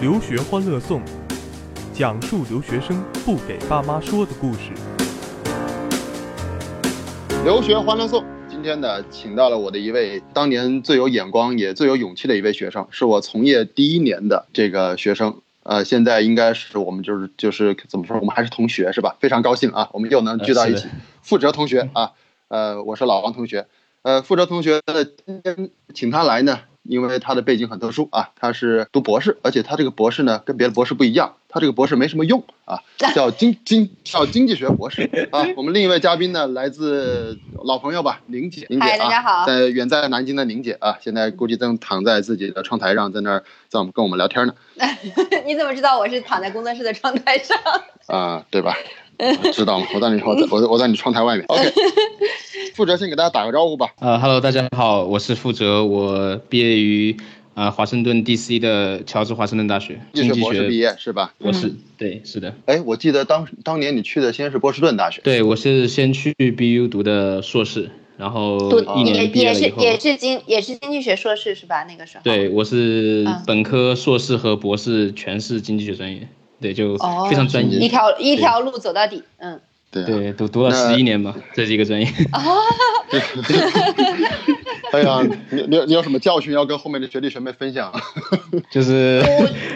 留学欢乐颂，讲述留学生不给爸妈说的故事。留学欢乐颂，今天呢，请到了我的一位当年最有眼光也最有勇气的一位学生，是我从业第一年的这个学生。呃，现在应该是我们就是就是怎么说，我们还是同学是吧？非常高兴啊，我们又能聚到一起。傅哲同学啊，呃，我是老王同学。呃，傅哲同学今天请他来呢。因为他的背景很特殊啊，他是读博士，而且他这个博士呢跟别的博士不一样，他这个博士没什么用啊，叫经经叫经济学博士啊。我们另一位嘉宾呢来自老朋友吧，宁姐，宁姐啊，在远在南京的宁姐啊，现在估计正躺在自己的窗台上，在那儿在我们跟我们聊天呢。你怎么知道我是躺在工作室的窗台上？啊，对吧？知道吗？我在你我我我在你窗台外面。OK，负责先给大家打个招呼吧。呃，Hello，大家好，我是负责，我毕业于啊华盛顿 DC 的乔治华盛顿大学经济学毕业是吧？博士，对，是的。哎，我记得当当年你去的先是波士顿大学。对，我是先去 BU 读的硕士，然后一年毕业以后也是经也是经济学硕士是吧？那个时候。对，我是本科、硕士和博士全是经济学专业。对，就非常专业，一条一条路走到底，嗯，对对，读读了十一年吧，这是一个专业。啊，哎呀，你你你有什么教训要跟后面的学弟学妹分享？就是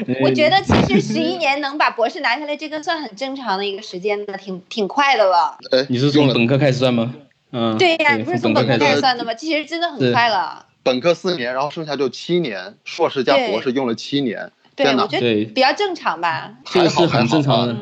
我我觉得其实十一年能把博士拿下来，这个算很正常的一个时间的，挺挺快的了。哎，你是从本科开始算吗？嗯，对呀，你不是从本科开始算的吗？其实真的很快了。本科四年，然后剩下就七年，硕士加博士用了七年。对，我觉得比较正常吧，这个是很正常的。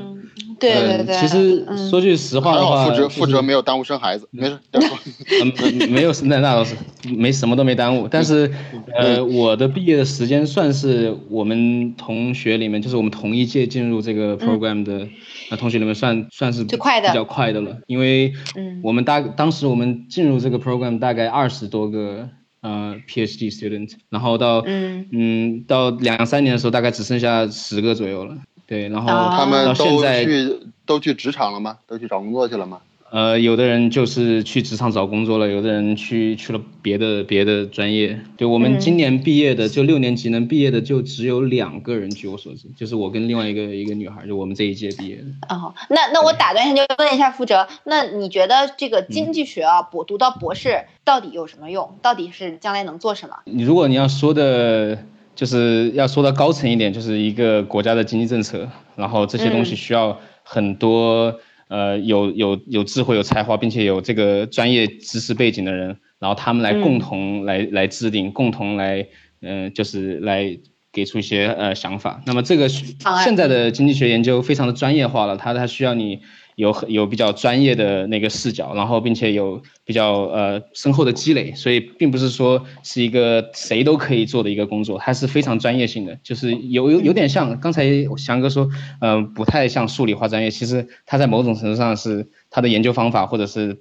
对对对。其实说句实话的话，负责负责没有耽误生孩子，没事。嗯，没有，那那倒是没什么都没耽误。但是，呃，我的毕业的时间算是我们同学里面，就是我们同一届进入这个 program 的那同学里面算算是最快的，比较快的了。因为我们大当时我们进入这个 program 大概二十多个。呃，PhD student，然后到嗯嗯到两三年的时候，大概只剩下十个左右了。对，然后他们都去都去职场了吗？都去找工作去了吗？呃，有的人就是去职场找工作了，有的人去去了别的别的专业。对我们今年毕业的，就六年级能毕业的就只有两个人，据我所知，就是我跟另外一个一个女孩，就我们这一届毕业的。哦，那那我打断一下，就问一下傅哲，那你觉得这个经济学啊，博读到博士到底有什么用？到底是将来能做什么？你如果你要说的，就是要说的高层一点，就是一个国家的经济政策，然后这些东西需要很多。呃，有有有智慧、有才华，并且有这个专业知识背景的人，然后他们来共同来来制定，共同来，嗯，就是来给出一些呃想法。那么这个现在的经济学研究非常的专业化了，它它需要你。有很有比较专业的那个视角，然后并且有比较呃深厚的积累，所以并不是说是一个谁都可以做的一个工作，它是非常专业性的，就是有有有点像刚才翔哥说，嗯，不太像数理化专业，其实它在某种程度上是它的研究方法或者是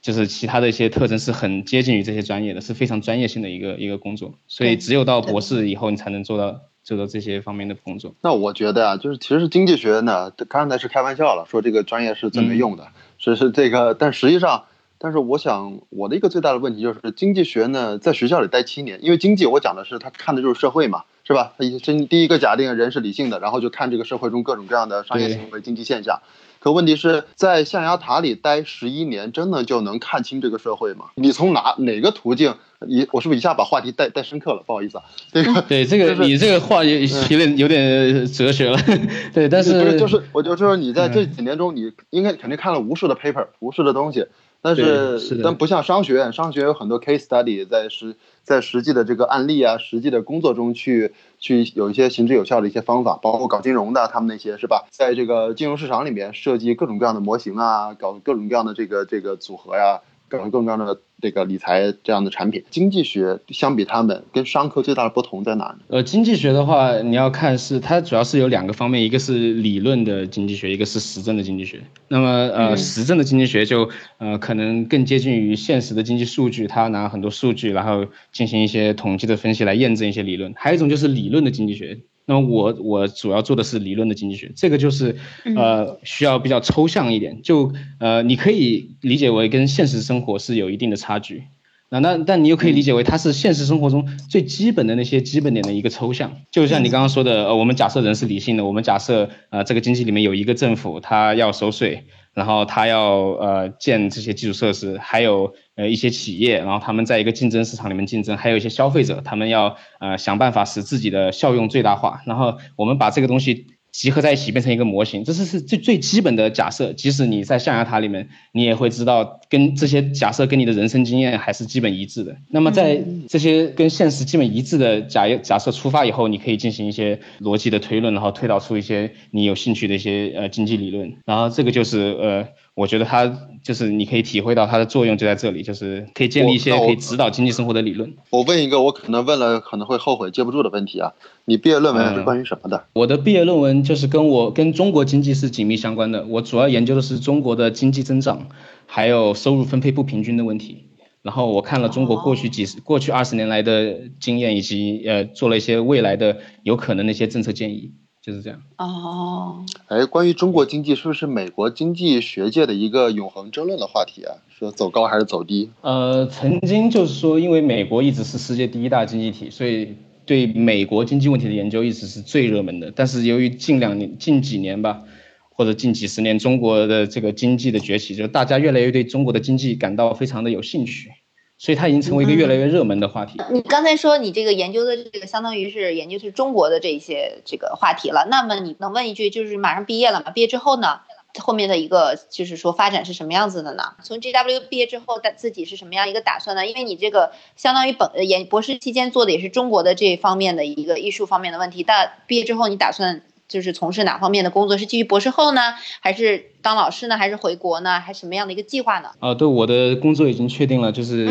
就是其他的一些特征是很接近于这些专业的，是非常专业性的一个一个工作，所以只有到博士以后你才能做到。做到这些方面的工作，那我觉得啊，就是其实经济学呢，刚才是开玩笑了，说这个专业是怎么用的，是是这个，但实际上，但是我想我的一个最大的问题就是，经济学呢，在学校里待七年，因为经济我讲的是他看的就是社会嘛，是吧？他真第一个假定人是理性的，然后就看这个社会中各种各样的商业行为、经济现象。可问题是在象牙塔里待十一年，真的就能看清这个社会吗？你从哪哪个途径？一我是不是一下把话题带带深刻了？不好意思啊。这个对，这个你这个话有有点有点哲学了。对，但是不是就是我就说你在这几年中，你应该肯定看了无数的 paper，无数的东西。但是但不像商学院，商学院有很多 case study 在实在实际的这个案例啊，实际的工作中去去有一些行之有效的一些方法，包括搞金融的他们那些是吧？在这个金融市场里面设计各种各样的模型啊，搞各种各样的这个这个组合呀。搞各种各样的这个理财这样的产品，经济学相比他们跟商科最大的不同在哪呢？呃，经济学的话，你要看是它主要是有两个方面，一个是理论的经济学，一个是实证的经济学。那么呃，实证的经济学就呃可能更接近于现实的经济数据，它拿很多数据，然后进行一些统计的分析来验证一些理论。还有一种就是理论的经济学。那么我我主要做的是理论的经济学，这个就是呃需要比较抽象一点，就呃你可以理解为跟现实生活是有一定的差距，那那但你又可以理解为它是现实生活中最基本的那些基本点的一个抽象，就像你刚刚说的，呃，我们假设人是理性的，我们假设呃这个经济里面有一个政府，它要收税，然后他要呃建这些基础设施，还有呃一些企业，然后他们在一个竞争市场里面竞争，还有一些消费者，他们要呃想办法使自己的效用最大化，然后我们把这个东西。集合在一起变成一个模型，这是是最最基本的假设。即使你在象牙塔里面，你也会知道跟这些假设跟你的人生经验还是基本一致的。那么在这些跟现实基本一致的假假设出发以后，你可以进行一些逻辑的推论，然后推导出一些你有兴趣的一些呃经济理论。然后这个就是呃。我觉得它就是你可以体会到它的作用就在这里，就是可以建立一些可以指导经济生活的理论。我问一个我可能问了可能会后悔接不住的问题啊，你毕业论文是关于什么的？我的毕业论文就是跟我跟中国经济是紧密相关的，我主要研究的是中国的经济增长，还有收入分配不平均的问题。然后我看了中国过去几十、过去二十年来的经验，以及呃做了一些未来的有可能的一些政策建议。就是这样哦，哎，关于中国经济，是不是美国经济学界的一个永恒争论的话题啊？说走高还是走低？呃，曾经就是说，因为美国一直是世界第一大经济体，所以对美国经济问题的研究一直是最热门的。但是由于近两年、近几年吧，或者近几十年中国的这个经济的崛起，就大家越来越对中国的经济感到非常的有兴趣。所以它已经成为一个越来越热门的话题。你刚才说你这个研究的这个相当于是研究是中国的这些这个话题了，那么你能问一句，就是马上毕业了嘛？毕业之后呢，后面的一个就是说发展是什么样子的呢？从 GW 毕业之后，自己是什么样一个打算呢？因为你这个相当于本研博士期间做的也是中国的这方面的一个艺术方面的问题，但毕业之后你打算？就是从事哪方面的工作？是继续博士后呢，还是当老师呢，还是回国呢，还是什么样的一个计划呢？啊，对，我的工作已经确定了，就是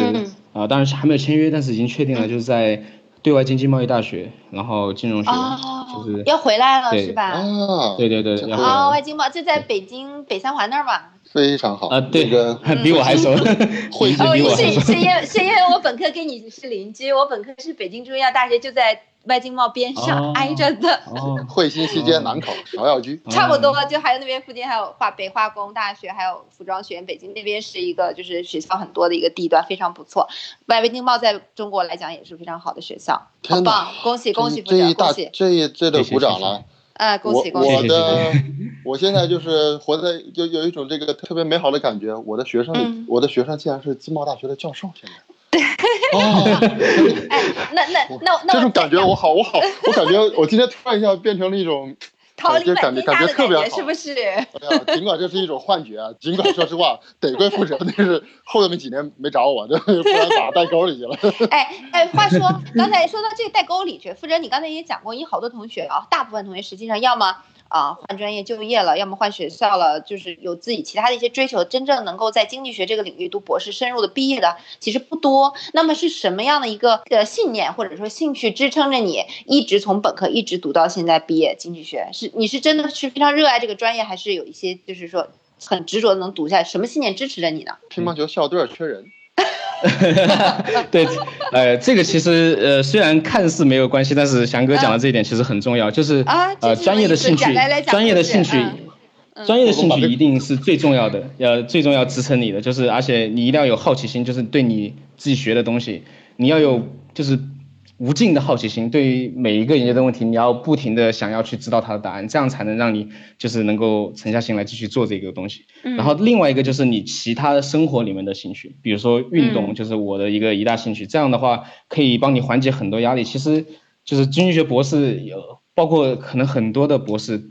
啊，当然是还没有签约，但是已经确定了，就是在对外经济贸易大学，然后金融学，就是要回来了，是吧？啊，对对对，啊，外经贸就在北京北三环那儿嘛。非常好啊，对，个 比我还熟，会 是是是因为是因为我本科跟你是邻居，我本科是北京中医药大学，就在。外经贸边上挨着的，惠新西街南口芍药居，差不多，就还有那边附近还有化北化工大学，还有服装学院。北京那边是一个就是学校很多的一个地段，非常不错。外经贸在中国来讲也是非常好的学校，好棒！恭喜恭喜，这一大这一这得鼓掌了。啊，恭喜恭喜！我的，我现在就是活在有有一种这个特别美好的感觉。我的学生，我的学生竟然是经贸大学的教授，现在。哦，哎，那那那那这种感觉我好，我好，我感觉我今天突然一下变成了一种，就感觉感觉特别好，是不是？哎呀，尽管这是一种幻觉啊，尽管说实话，得亏负责，但是后面几年没找我，这不然打带沟里去了。哎哎，话说刚才说到这个代沟里去，负责你刚才也讲过，你好多同学啊，大部分同学实际上要么。啊，换专业就业了，要么换学校了，就是有自己其他的一些追求。真正能够在经济学这个领域读博士深入的毕业的，其实不多。那么是什么样的一个呃信念或者说兴趣支撑着你一直从本科一直读到现在毕业？经济学是你是真的是非常热爱这个专业，还是有一些就是说很执着的能读下来？什么信念支持着你呢？乒乓球校队缺人。对，呃，这个其实呃，虽然看似没有关系，但是翔哥讲的这一点其实很重要，就是呃，专业的兴趣，专业的兴趣，专业的兴趣一定是最重要的，要最重要支撑你的，就是而且你一定要有好奇心，就是对你自己学的东西，你要有就是。无尽的好奇心，对于每一个研究的问题，你要不停的想要去知道它的答案，这样才能让你就是能够沉下心来继续做这个东西。然后另外一个就是你其他的生活里面的兴趣，比如说运动，就是我的一个一大兴趣。这样的话可以帮你缓解很多压力。其实就是经济学博士有，包括可能很多的博士，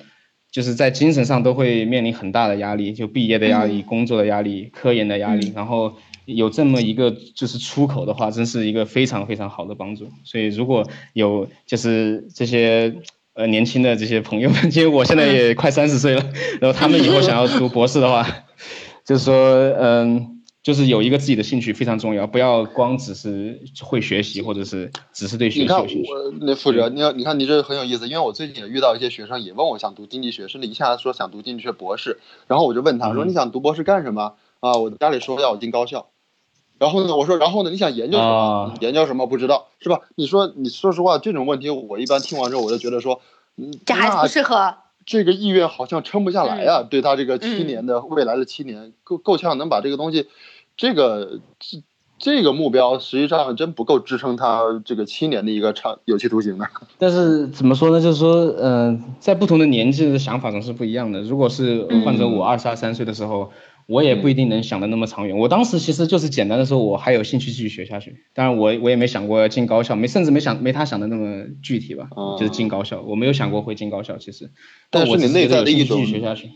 就是在精神上都会面临很大的压力，就毕业的压力、工作的压力、科研的压力，然后。有这么一个就是出口的话，真是一个非常非常好的帮助。所以如果有就是这些呃年轻的这些朋友们，因为我现在也快三十岁了，然后他们以后想要读博士的话，就是说嗯，就是有一个自己的兴趣非常重要，不要光只是会学习或者是只是对学习有兴趣。那负责，你要你看你这很有意思，因为我最近也遇到一些学生也问我想读经济学，甚至一下子说想读经济学博士，然后我就问他说你想读博士干什么啊？我家里说要我进高校。然后呢？我说，然后呢？你想研究什么？研究什么不知道，是吧？你说，你说实话，这种问题我一般听完之后，我就觉得说，嗯，这还不适合。这个意愿好像撑不下来呀。对他这个七年的未来的七年，够够呛能把这个东西，这个这这个目标实际上真不够支撑他这个七年的一个长有期徒刑的。但是怎么说呢？就是说，嗯、在不同的年纪的想法总是不一样的。如果是换成我二十二三岁的时候，我也不一定能想的那么长远。我当时其实就是简单的说，我还有兴趣继续学下去。当然我，我也没想过要进高校，没甚至没想没他想的那么具体吧，哦就是进高校，我没有想过会进高校。其实，但是你内在的一觉得有继续学下去。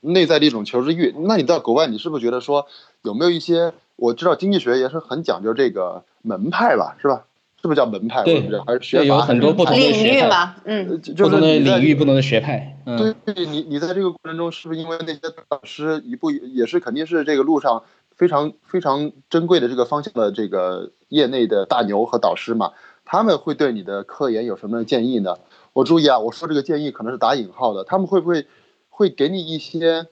内在的一种求知欲。那你到国外，你是不是觉得说有没有一些？我知道经济学也是很讲究这个门派吧，是吧？是不是叫门派？对还是学对有？很多不同的领域嘛，呃嗯，就就是不同的领域、不同的学派，嗯，对对，你你在这个过程中，是不是因为那些导师一步也是肯定是这个路上非常非常珍贵的这个方向的这个业内的大牛和导师嘛？他们会对你的科研有什么建议呢？我注意啊，我说这个建议可能是打引号的，他们会不会会给你一些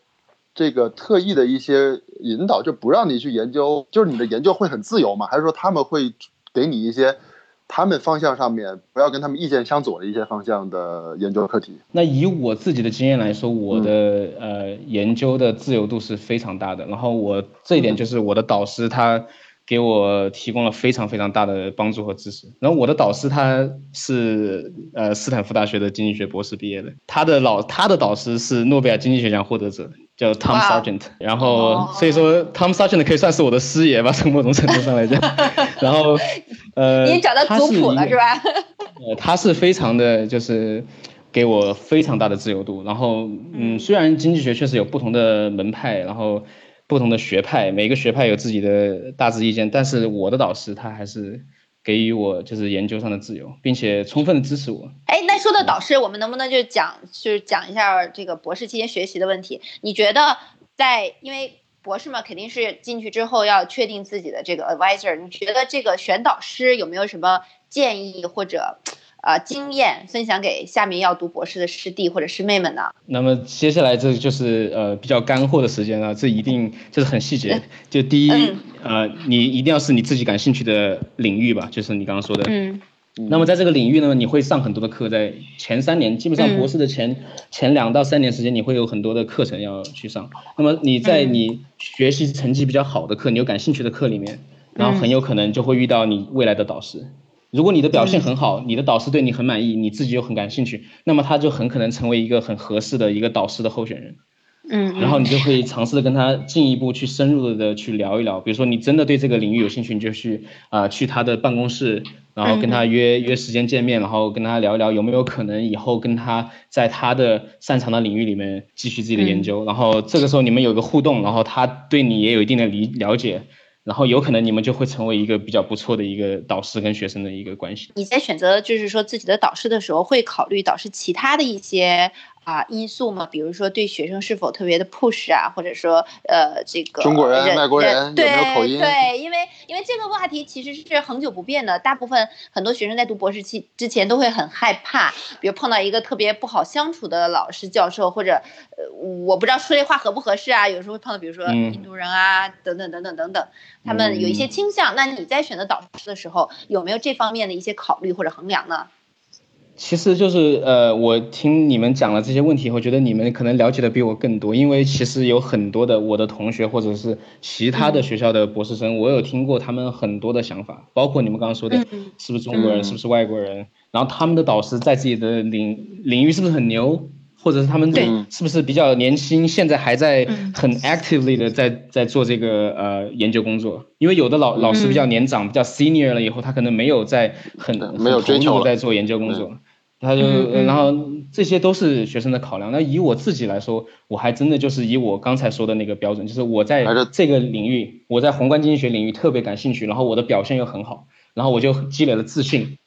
这个特意的一些引导，就不让你去研究，就是你的研究会很自由吗？还是说他们会给你一些他们方向上面不要跟他们意见相左的一些方向的研究课题？那以我自己的经验来说，我的、嗯呃研究的自由度是非常大的。然后我这一点就是我的导师他给我提供了非常非常大的帮助和支持。然后我的导师他是呃斯坦福大学的经济学博士毕业的，他的老他的导师是诺贝尔经济学奖获得者，叫 Tom Sargent。然后哦所以说 Tom Sargent 可以算是我的师爷吧，从某种程度上来讲。然后呃，你找到族谱了是吧？呃，他是非常的，就是给我非常大的自由度。然后，嗯，虽然经济学确实有不同的门派，然后不同的学派，每个学派有自己的大致意见，但是我的导师他还是给予我就是研究上的自由，并且充分的支持我。哎，那说到导师，我们能不能就讲，就是讲一下这个博士期间学习的问题？你觉得在因为博士嘛，肯定是进去之后要确定自己的这个 advisor，你觉得这个选导师有没有什么建议或者呃经验分享给下面要读博士的师弟或者师妹们呢？那么接下来这就是呃比较干货的时间了，这一定就是很细节。就第一，嗯呃，你一定要是你自己感兴趣的领域吧，就是你刚刚说的，嗯那么在这个领域呢，你会上很多的课，在前三年，基本上嗯博士的前、前两到三年时间，你会有很多的课程要去上。那么你在嗯你学习成绩比较好的课，你有感兴趣的课里面，然后很有可能就会遇到你未来的导师。如果你的表现很好，你的导师对你很满意，你自己又很感兴趣，那么他就很可能成为一个很合适的一个导师的候选人。嗯，然后你就可以尝试的跟他进一步去深入的去聊一聊，比如说你真的对这个领域有兴趣，你就去啊、去他的办公室，然后跟他约、约时间见面，然后跟他聊一聊有没有可能以后跟他在他的擅长的领域里面继续自己的研究，然后这个时候你们有个互动，然后他对你也有一定的理了解，然后有可能你们就会成为一个比较不错的一个导师跟学生的一个关系。你在选择就是说自己的导师的时候，会考虑导师其他的一些啊、因素嘛？比如说对学生是否特别的 push 啊，或者说呃这个中国人外国人有对没有口音对，因为因为这个话题其实是恒久不变的，大部分很多学生在读博士期之前都会很害怕，比如碰到一个特别不好相处的老师教授，或者呃我不知道说这话合不合适啊，有时候会碰到比如说嗯印度人啊、等等等等等等，他们有一些嗯倾向。那你在选择导师的时候，有没有这方面的一些考虑或者衡量呢？其实就是呃，我听你们讲了这些问题以后，觉得你们可能了解的比我更多，因为其实有很多的我的同学或者是其他的学校的博士生，我有听过他们很多的想法，包括你们刚刚说的嗯。是不是中国人，嗯是不是外国人，然后他们的导师在自己的领领域是不是很牛，或者是他们对。是不是比较年轻，现在还在嗯。很 actively 的在在做这个呃研究工作，因为有的老老师比较年长，比较 senior 了以后，他可能没有在很没有追求在做研究工作。他就，嗯嗯然后这些都是学生的考量。那以我自己来说，我还真的就是以我刚才说的那个标准，就是我在这个领域，我在宏观经济学领域特别感兴趣，然后我的表现又很好，然后我就积累了自信。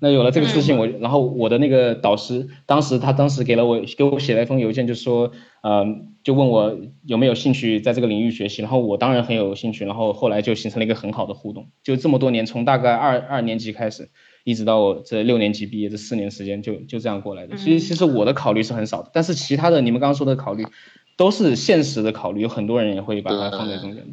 那有了这个自信，我然后我的那个导师，当时他当时给了我给我写了一封邮件，就说，呃，就问我有没有兴趣在这个领域学习，然后我当然很有兴趣，然后后来就形成了一个很好的互动，就这么多年，从大概二二年级开始，一直到我这六年级毕业这四年时间就就这样过来的。其实其实我的考虑是很少的，但是其他的你们刚刚说的考虑，都是现实的考虑，有很多人也会把它放在中间的。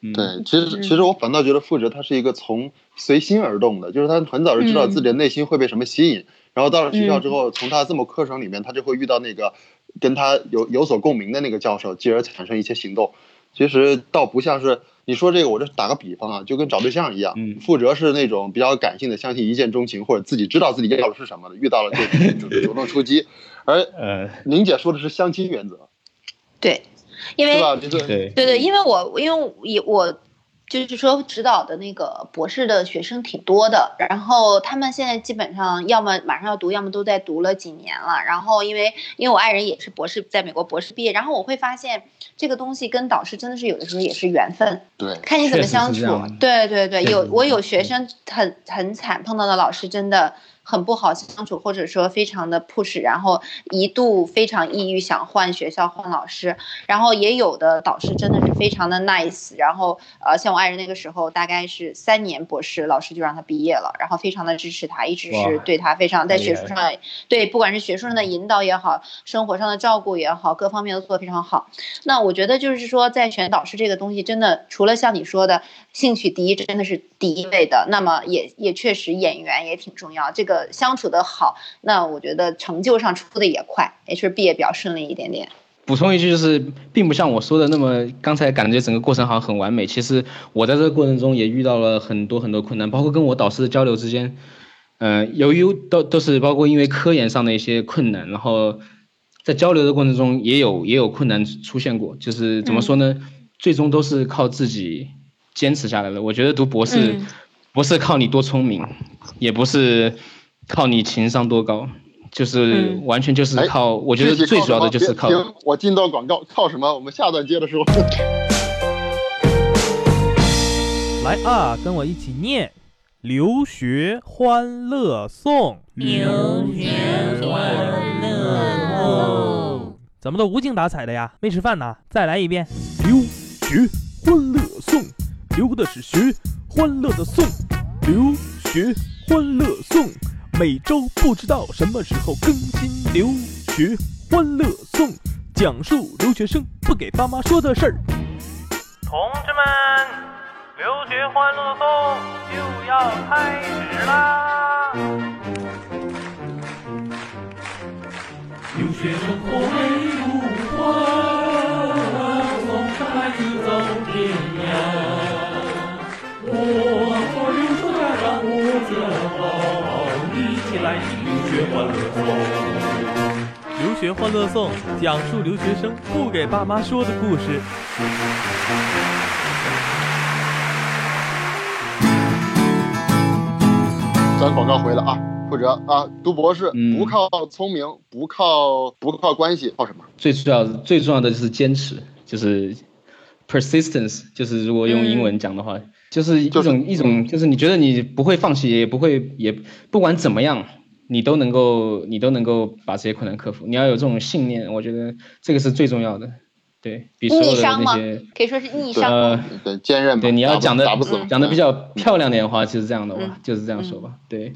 嗯，对，其实其实我反倒觉得富哲他是一个从随心而动的，就是他很早就知道自己的内心会被什么吸引，然后到了学校之后，从他这么课程里面，他就会遇到那个跟他有有所共鸣的那个教授，继而产生一些行动。其实倒不像是你说这个，我这打个比方啊，就跟找对象一样，嗯。傅哲是那种比较感性的，相信一见钟情，或者自己知道自己要的是什么的，遇到了就 主主动出击，而呃，宁姐说的是相亲原则，对，因为是吧？对，对对，因为我因为也我就是说指导的那个博士的学生挺多的，然后他们现在基本上要么马上要读，要么都在读了几年了。然后因为因为我爱人也是博士，在美国博士毕业，然后我会发现这个东西跟导师真的是有的时候也是缘分，对，看你怎么相处。对对对，有我有学生很很惨，碰到的老师真的很不好相处，或者说非常的 push，然后一度非常抑郁，想换学校换老师。然后也有的导师真的是非常的 nice，然后呃，像我爱人那个时候大概是三年博士，老师就让他毕业了，然后非常的支持他，一直是对他非常在学术上对，不管是学术上的引导也好，生活上的照顾也好，各方面都做得非常好。那我觉得就是说，在选导师这个东西，真的除了像你说的兴趣第一，真的是第一位的。那么也也确实演员也挺重要，这个相处的好，那我觉得成就上出的也快，也是毕业比较顺利一点点。补充一句，就是并不像我说的那么，刚才感觉整个过程好像很完美。其实我在这个过程中也遇到了很多很多困难，包括跟我导师的交流之间，呃，由于都都是包括因为科研上的一些困难，然后在交流的过程中也有也有困难出现过。就是怎么说呢？最终都是靠自己坚持下来的。我觉得读博士、嗯不是靠你多聪明，也不是靠你情商多高，就是嗯完全就是哎靠。我觉得最主要的就是靠。我进到广告，靠什么？我们下段接着说。来啊，跟我一起念《留学欢乐颂》。留学欢乐颂。怎么都无精打采的呀？没吃饭呢？再来一遍。留学欢乐颂，留的是学欢乐的颂，留学欢乐颂，每周不知道什么时候更新。留学欢乐颂，讲述留学生不给爸妈说的事儿。同志们，留学欢乐颂就要开始啦！留学生活美欢乐颂。留学欢乐颂讲述留学生不给爸妈说的故事。咱广告回来啊，或者啊，读博士嗯不靠聪明，不靠不靠关系，靠什么？最重要最重要的就是坚持，就是 persistence，就是如果用英文讲的话，就是一就是种一种就是你觉得你不会放弃，也不会也不管怎么样，你都能够你都能够把这些困难克服。你要有这种信念，我觉得这个是最重要的。对比所有的逆商吗那些，可以说是逆商。呃，对，坚韧嘛。对你要讲的讲的比较漂亮点的话，就是这样的话嗯，就是这样说吧。对，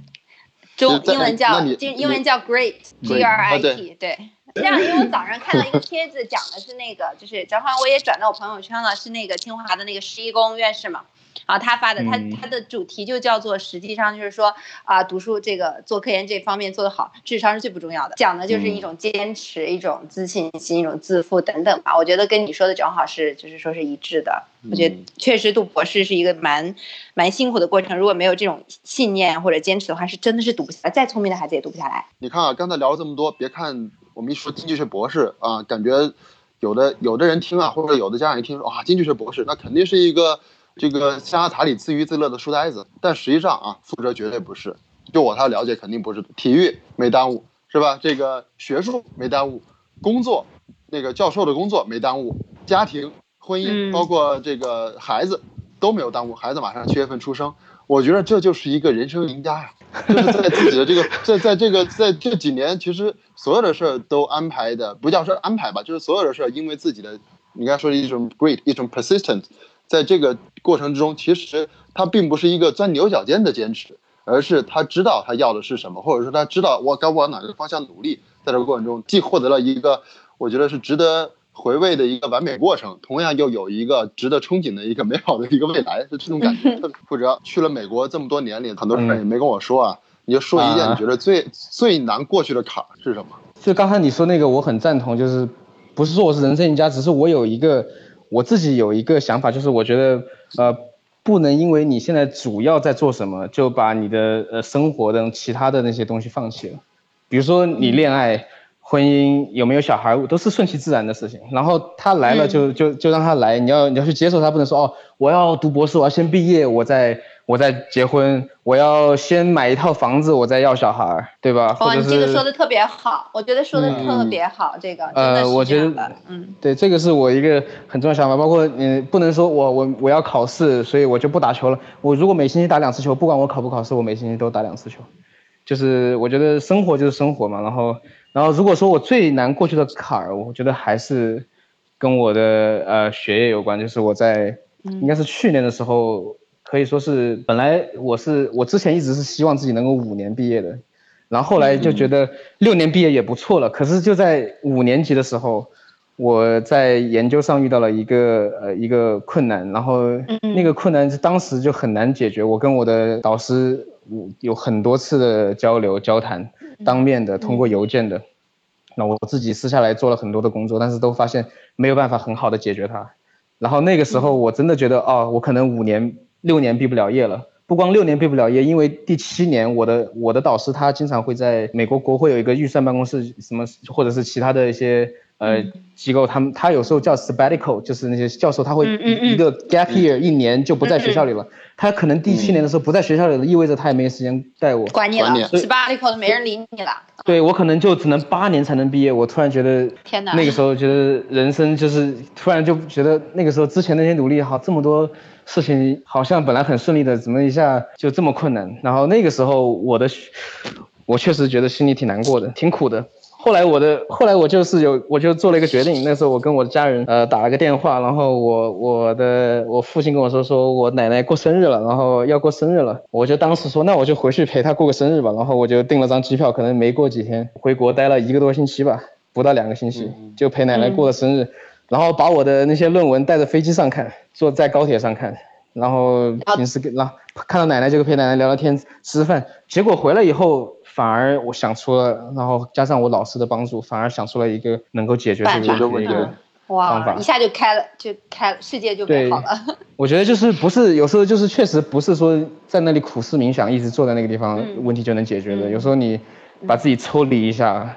中英文叫英文叫 great，G Great，R I 啊对 T，对。这样，因为我早上看到一个帖子，讲的是那个，就是正好我也转到我朋友圈了，是那个清华的那个施一公院士嘛，啊，他发的，他嗯他的主题就叫做，实际上就是说啊，读书这个做科研这方面做得好，智商是最不重要的，讲的就是一种坚持、一种自信心、一种自负等等吧。我觉得跟你说的正好是，就是说是一致的。我觉得嗯确实读博士是一个蛮蛮辛苦的过程，如果没有这种信念或者坚持的话，是真的是读不下来，再聪明的孩子也读不下来。你看啊，刚才聊了这么多，别看我们一说经济学博士啊，感觉有的有的人听啊，或者有的家长一听说啊，经济学博士那肯定是一个这个象牙塔里自娱自乐的书呆子，但实际上啊，傅哲绝对不是。就我他了解，肯定不是。体育没耽误，是吧？这个学术没耽误，工作那个教授的工作没耽误，家庭、婚姻，嗯包括这个孩子都没有耽误。孩子马上七月份出生，我觉得这就是一个人生赢家呀。就是在自己的这个，在在这个在这几年，其实所有的事儿都安排的，不叫说安排吧，就是所有的事儿，因为自己的，你刚才说的一种 great，一种 persistent，在这个过程之中，其实他并不是一个钻牛角尖的坚持，而是他知道他要的是什么，或者说他知道我该往哪个方向努力，在这个过程中，既获得了一个我觉得是值得回味的一个完美过程，同样又有一个值得憧憬的一个美好的一个未来，是这种感觉。特别傅哲去了美国这么多年里，很多事儿也没跟我说啊，你就说一件啊你觉得最、最难过去的坎儿是什么？就刚才你说那个，我很赞同，就是不是说我是人生赢家，只是我有一个我自己有一个想法，就是我觉得呃，不能因为你现在主要在做什么，就把你的呃生活的其他的那些东西放弃了。比如说你恋爱、婚姻有没有小孩，都是顺其自然的事情。然后他来了就就就让他来，你要你要去接受他，不能说哦，我要读博士，我要先毕业，我再我再结婚，我要先买一套房子，我再要小孩，对吧？或哇，者你这个说的特别好，我觉得说的特别好，这个呃，我觉得嗯，对，这个是我一个很重要的想法，包括你不能说我我我要考试，所以我就不打球了。我如果每星期打两次球，不管我考不考试，我每星期都打两次球。就是我觉得生活就是生活嘛，然后然后如果说我最难过去的坎儿，我觉得还是跟我的呃学业有关，就是我在应该是去年的时候，可以说是本来我是我之前一直是希望自己能够五年毕业的，然后后来就觉得六年毕业也不错了，可是就在五年级的时候，我在研究上遇到了一个呃一个困难，然后那个困难是当时就很难解决。我跟我的导师我有很多次的交流交谈，当面的，通过邮件的。那我自己私下来做了很多的工作，但是都发现没有办法很好的解决它。然后那个时候我真的觉得，哦，我可能五年、六年毕不了业了。不光六年毕不了业，因为第七年我的我的导师他经常会在美国国会有一个预算办公室，什么或者是其他的一些呃机构，他们他有时候叫 sabbatical，就是那些教授他会一个 gap year 一年就不在学校里了。他可能第七年的时候不在学校里了，意味着他也没时间带我。管你了管，你十八里口都没人理你了，对我可能就只能八年才能毕业。我突然觉得，天哪那个时候觉得人生就是突然就觉得那个时候之前那些努力好这么多事情好像本来很顺利的，怎么一下就这么困难？然后那个时候我的，我确实觉得心里挺难过的，挺苦的。后来我的后来我就是有我就做了一个决定，那时候我跟我的家人呃打了个电话，然后我我的我父亲跟我说说我奶奶过生日了，然后要过生日了，我就当时说那我就回去陪她过个生日吧，然后我就订了张机票，可能没过几天回国待了一个多星期吧，不到两个星期就陪奶奶过了生日，然后把我的那些论文带着飞机上看，坐在高铁上看，然后平时跟然后看到奶奶就陪奶奶聊聊天吃饭，结果回来以后。反而我想出了，然后加上我老师的帮助，反而想出了一个能够解决这个问题的一个嗯方哇，法一下就开了，就开了，世界就美好了。我觉得就是不是有时候就是确实不是说在那里苦思冥想，一直坐在那个地方，嗯问题就能解决的。嗯有时候你把自己抽离一下，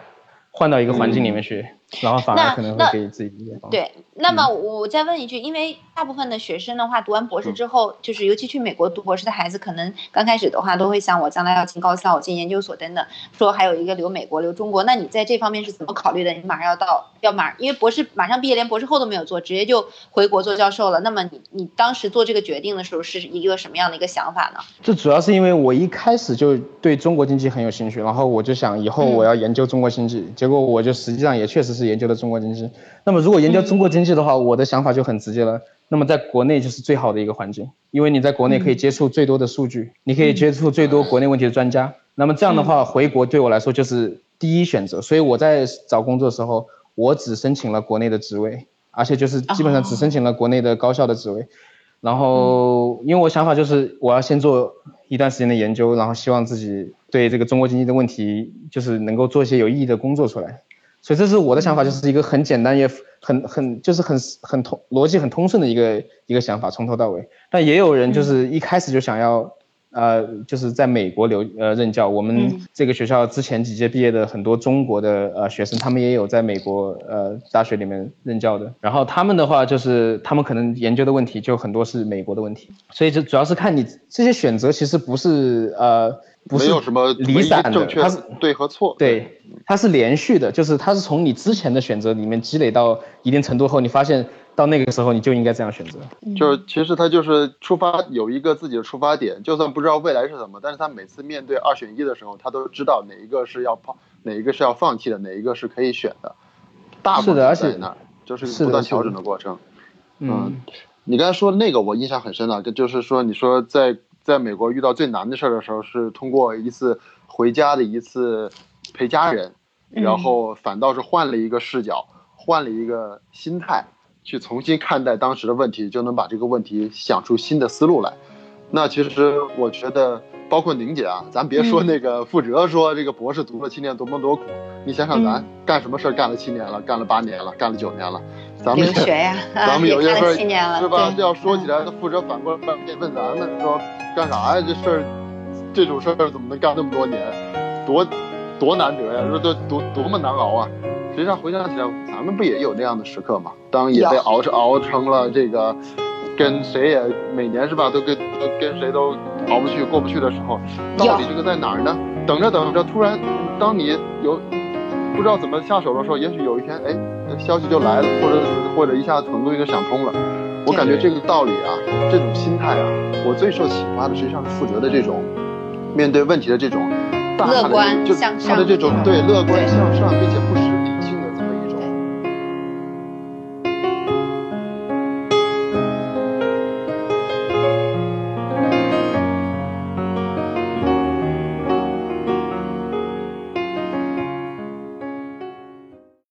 换到一个环境里面去，然后反而可能会给自己一些帮助。对，那么我再问一句，因为大部分的学生的话，读完博士之后，就是尤其去美国读博士的孩子，可能刚开始的话都会想我将来要进高校、我进研究所等等，说还有一个留美国、留中国。那你在这方面是怎么考虑的？你马上要到，要马，因为博士马上毕业，连博士后都没有做，直接就回国做教授了。那么你你当时做这个决定的时候是一个什么样的一个想法呢？这主要是因为我一开始就对中国经济很有兴趣，然后我就想以后我要研究中国经济，结果我就实际上也确实是研究的中国经济。那么如果研究中国经济的话，我的想法就很直接了。那么在国内就是最好的一个环境，因为你在国内可以接触最多的数据，你可以接触最多国内问题的专家。那么这样的话，回国对我来说就是第一选择。所以我在找工作的时候，我只申请了国内的职位，而且就是基本上只申请了国内的高校的职位。然后，因为我想法就是我要先做一段时间的研究，然后希望自己对这个中国经济的问题就是能够做一些有意义的工作出来。所以这是我的想法，就是一个很简单也很很就是很很通逻辑很通顺的一个一个想法，从头到尾。但也有人就是一开始就想要。呃，就是在美国留呃任教，我们嗯这个学校之前几届毕业的很多中国的呃学生，他们也有在美国呃大学里面任教的。然后他们的话，就是他们可能研究的问题就很多是美国的问题，所以就主要是看你这些选择其实不是呃不是没有什么离散的，正确它是对和错。对，它是连续的，就是它是从你之前的选择里面积累到一定程度后，你发现到那个时候你就应该这样选择。就是其实他就是出发有一个自己的出发点，就算不知道未来是什么，但是他每次面对二选一的时候，他都知道哪一个是要放，哪一个是要放弃的，哪一个是可以选的。大部是的而且分在那儿，就是不断调整的过程。嗯，你刚才说那个我印象很深了，这就是说你说在在美国遇到最难的事儿的时候，是通过一次回家的一次陪家人，嗯然后反倒是换了一个视角，换了一个心态，去重新看待当时的问题，就能把这个问题想出新的思路来。那其实我觉得，包括宁姐啊，咱别说嗯那个傅哲说这个博士读了七年多么多苦，你想想咱嗯干什么事儿干了七年了，干了八年了，干了九年了，咱们学呀，啊咱们有些事儿是吧？这要说起来，傅哲反过来也问咱们说，干啥呀？这事儿，这种事儿怎么能干那么多年？多多难得呀！说这多多么难熬啊！实际上回想起来，咱们不也有那样的时刻吗？当也被熬成熬成了这个，跟谁也每年是吧，都跟都跟谁都熬不去、过不去的时候，到底这个在哪儿呢？等着等着，突然，当你有不知道怎么下手的时候，也许有一天，哎，消息就来了，或者或者一下子很多东西就想通了。我感觉这个道理啊，这种心态啊，我最受启发的实际上是负责的这种面对问题的这种大乐观就向他的这种上的这种对乐观向上，并且不失